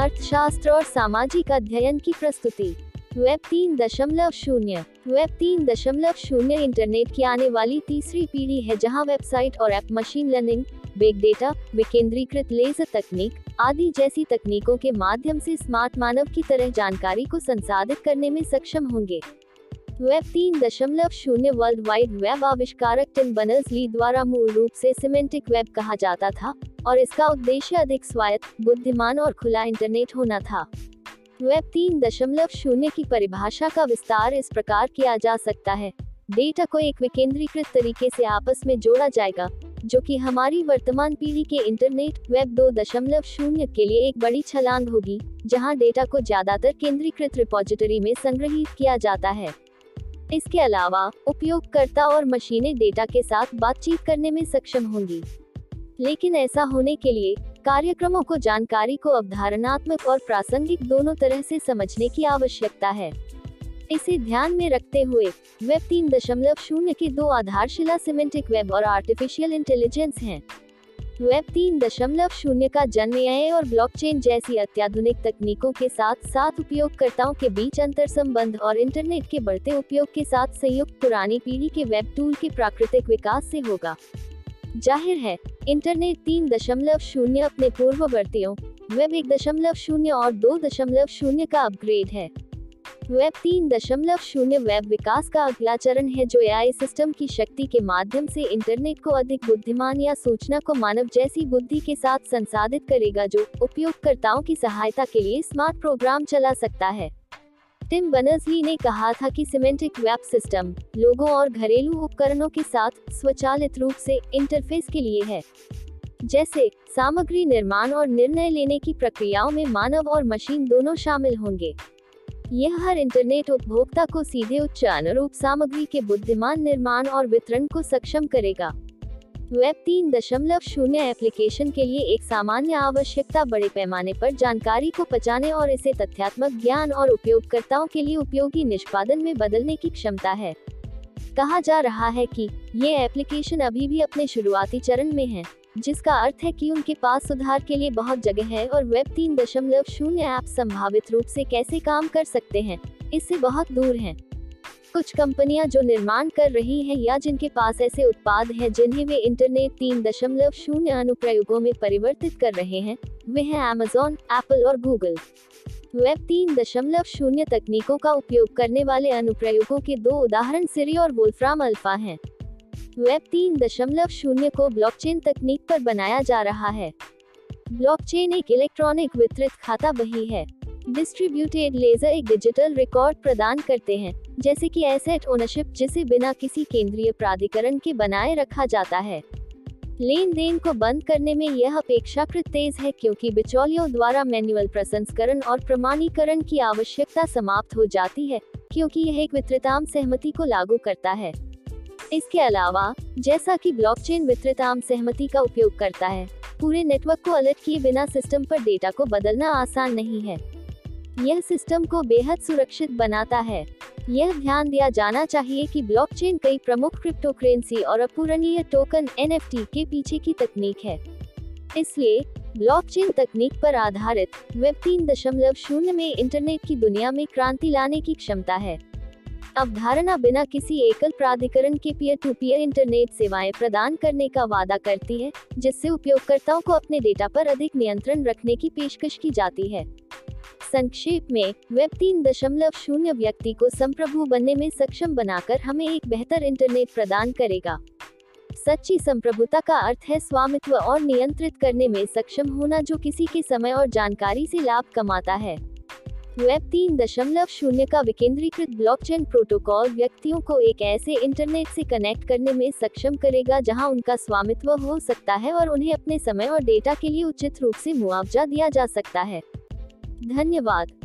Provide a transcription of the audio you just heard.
अर्थशास्त्र और सामाजिक अध्ययन की प्रस्तुति। वेब तीन दशमलव शून्य। वेब तीन दशमलव शून्य इंटरनेट की आने वाली तीसरी पीढ़ी है जहाँ वेबसाइट और app machine learning, big data, विकेंद्रीकृत लेजर तकनीक आदि जैसी तकनीकों के माध्यम से स्मार्ट मानव की तरह जानकारी को संसाधित करने में सक्षम होंगे। वेब तीन दशमलव शून्य वर्ल्ड वाइड वेब आविष्कारक टिम बनर्स ली द्वारा मूल रूप से सिमेंटिक वेब कहा जाता था, और इसका उद्देश्य अधिक स्वायत्त, बुद्धिमान और खुला इंटरनेट होना था। वेब तीन दशमलव शून्य की परिभाषा का विस्तार इस प्रकार किया जा सकता है। डेटा को एक विकेंद्रीकृत तरीके से आपस में जोड़ा जाएगा, जो कि हमारी वर्तमान पीढ़ी के इंटरनेट वेब दो दशमलव शून्य के लिए एक बड़ी छलांग होगी, जहाँ डेटा को ज़्यादातर केंद्रीकृत रिपोजिटरी में संग्रहित किया जाता है। इसके अलावा, उपयोगकर्ता और मशीनें डेटा के साथ बातचीत करने में सक्षम होंगी लेकिन ऐसा होने के लिए, कार्यक्रमों को जानकारी को अवधारणात्मक और प्रासंगिक दोनों तरह से समझने की आवश्यकता है इसे ध्यान में रखते हुए वेब तीन दशमलव शून्य के दो आधारशिला सिमेंटिक वेब और आर्टिफिशियल इंटेलिजेंस हैं। वेब तीन दशमलव शून्य का जन्म एआई और ब्लॉकचेन जैसी अत्याधुनिक तकनीकों के साथ साथ उपयोगकर्ताओं के बीच अंतर संबंध और इंटरनेट के बढ़ते उपयोग के साथ संयुक्त पुरानी पीढ़ी के वेब टूल के प्राकृतिक विकास से होगा। ज़ाहिर है इंटरनेट तीन दशमलव शून्य अपने पूर्ववर्तियों वेब एक दशमलव शून्य और दो दशमलव शून्य का अपग्रेड है। वेब तीन दशमलव शून्य वेब विकास का अगला चरण है जो एआई सिस्टम की शक्ति के माध्यम से इंटरनेट को अधिक बुद्धिमान या सूचना को मानव जैसी बुद्धि के साथ संसाधित करेगा जो उपयोगकर्ताओं की सहायता के लिए स्मार्ट प्रोग्राम चला सकता है। टिम बनर्सली ने कहा था कि सिमेंटिक वेब सिस्टम लोगों और घरेलू उपकरणों के साथ स्वचालित रूप से इंटरफेस के लिए है। जैसे सामग्री निर्माण और निर्णय लेने की प्रक्रियाओं में मानव और मशीन दोनों शामिल होंगे। यह हर इंटरनेट उपभोक्ता को सीधे उच्च अनुरूप सामग्री के बुद्धिमान निर्माण और वितरण को सक्षम करेगा। वेब तीन दशमलव शून्य एप्लीकेशन के लिए एक सामान्य आवश्यकता बड़े पैमाने पर जानकारी को पचाने और इसे तथ्यात्मक ज्ञान और उपयोगकर्ताओं के लिए उपयोगी निष्पादन में बदलने की क्षमता है। कहा जा रहा है कि ये एप्लीकेशन अभी भी अपने शुरुआती चरण में है। जिसका अर्थ है कि उनके पास सुधार के लिए बहुत जगह है और वेब तीन दशमलव शून्य ऐप संभावित रूप से कैसे काम कर सकते हैं, इससे बहुत दूर हैं। कुछ कंपनियाँ जो निर्माण कर रही हैं या जिनके पास ऐसे उत्पाद हैं जिन्हें वे इंटरनेट तीन दशमलव शून्य अनुप्रयोगों में परिवर्तित कर रहे हैं, वे हैं अमेजोन एप्पल और गूगल वेब तीन दशमलव शून्य तकनीकों का उपयोग करने वाले अनुप्रयोगों के दो उदाहरण सिरी और वोल्फ्राम अल्फ़ा हैं वेब तीन दशमलव शून्य को ब्लॉकचेन तकनीक पर बनाया जा रहा है। ब्लॉकचेन एक इलेक्ट्रॉनिक वितरित खाता बही है। डिस्ट्रीब्यूटेड लेजर एक डिजिटल रिकॉर्ड प्रदान करते हैं, जैसे कि एसेट ओनरशिप जिसे बिना किसी केंद्रीय प्राधिकरण के बनाए रखा जाता है। लेन देन को बंद करने में यह अपेक्षाकृत तेज है क्योंकि बिचौलियों द्वारा मैनुअल प्रसंस्करण और प्रमाणीकरण की आवश्यकता समाप्त हो जाती है, क्योंकि यह एक वितरिताम सहमति को लागू करता है। इसके अलावा, जैसा कि ब्लॉकचेन वितरित आम सहमति का उपयोग करता है, पूरे नेटवर्क को अलर्ट किए बिना सिस्टम पर डेटा को बदलना आसान नहीं है। यह सिस्टम को बेहद सुरक्षित बनाता है। यह ध्यान दिया जाना चाहिए कि ब्लॉकचेन कई प्रमुख क्रिप्टो करेंसी और अपूरणीय टोकन एनएफटी के पीछे की तकनीक है। इसलिए ब्लॉकचेन तकनीक पर आधारित वेब तीन दशमलव शून्य में इंटरनेट की दुनिया में क्रांति लाने की क्षमता है। अवधारणा बिना किसी एकल प्राधिकरण के पीयर टू पीयर इंटरनेट सेवाएँ प्रदान करने का वादा करती है, जिससे उपयोगकर्ताओं को अपने डेटा पर अधिक नियंत्रण रखने की पेशकश की जाती है। संक्षेप में वेब तीन दशमलव शून्य व्यक्ति को संप्रभु बनने में सक्षम बनाकर हमें एक बेहतर इंटरनेट प्रदान करेगा। सच्ची संप्रभुता का अर्थ है स्वामित्व और नियंत्रित करने में सक्षम होना जो किसी के समय और जानकारी से लाभ कमाता है। वेब तीन दशमलव शून्य का विकेंद्रीकृत ब्लॉकचेन प्रोटोकॉल व्यक्तियों को एक ऐसे इंटरनेट से कनेक्ट करने में सक्षम करेगा जहाँ उनका स्वामित्व हो सकता है और उन्हें अपने समय और डेटा के लिए उचित रूप से मुआवजा दिया जा सकता है। धन्यवाद।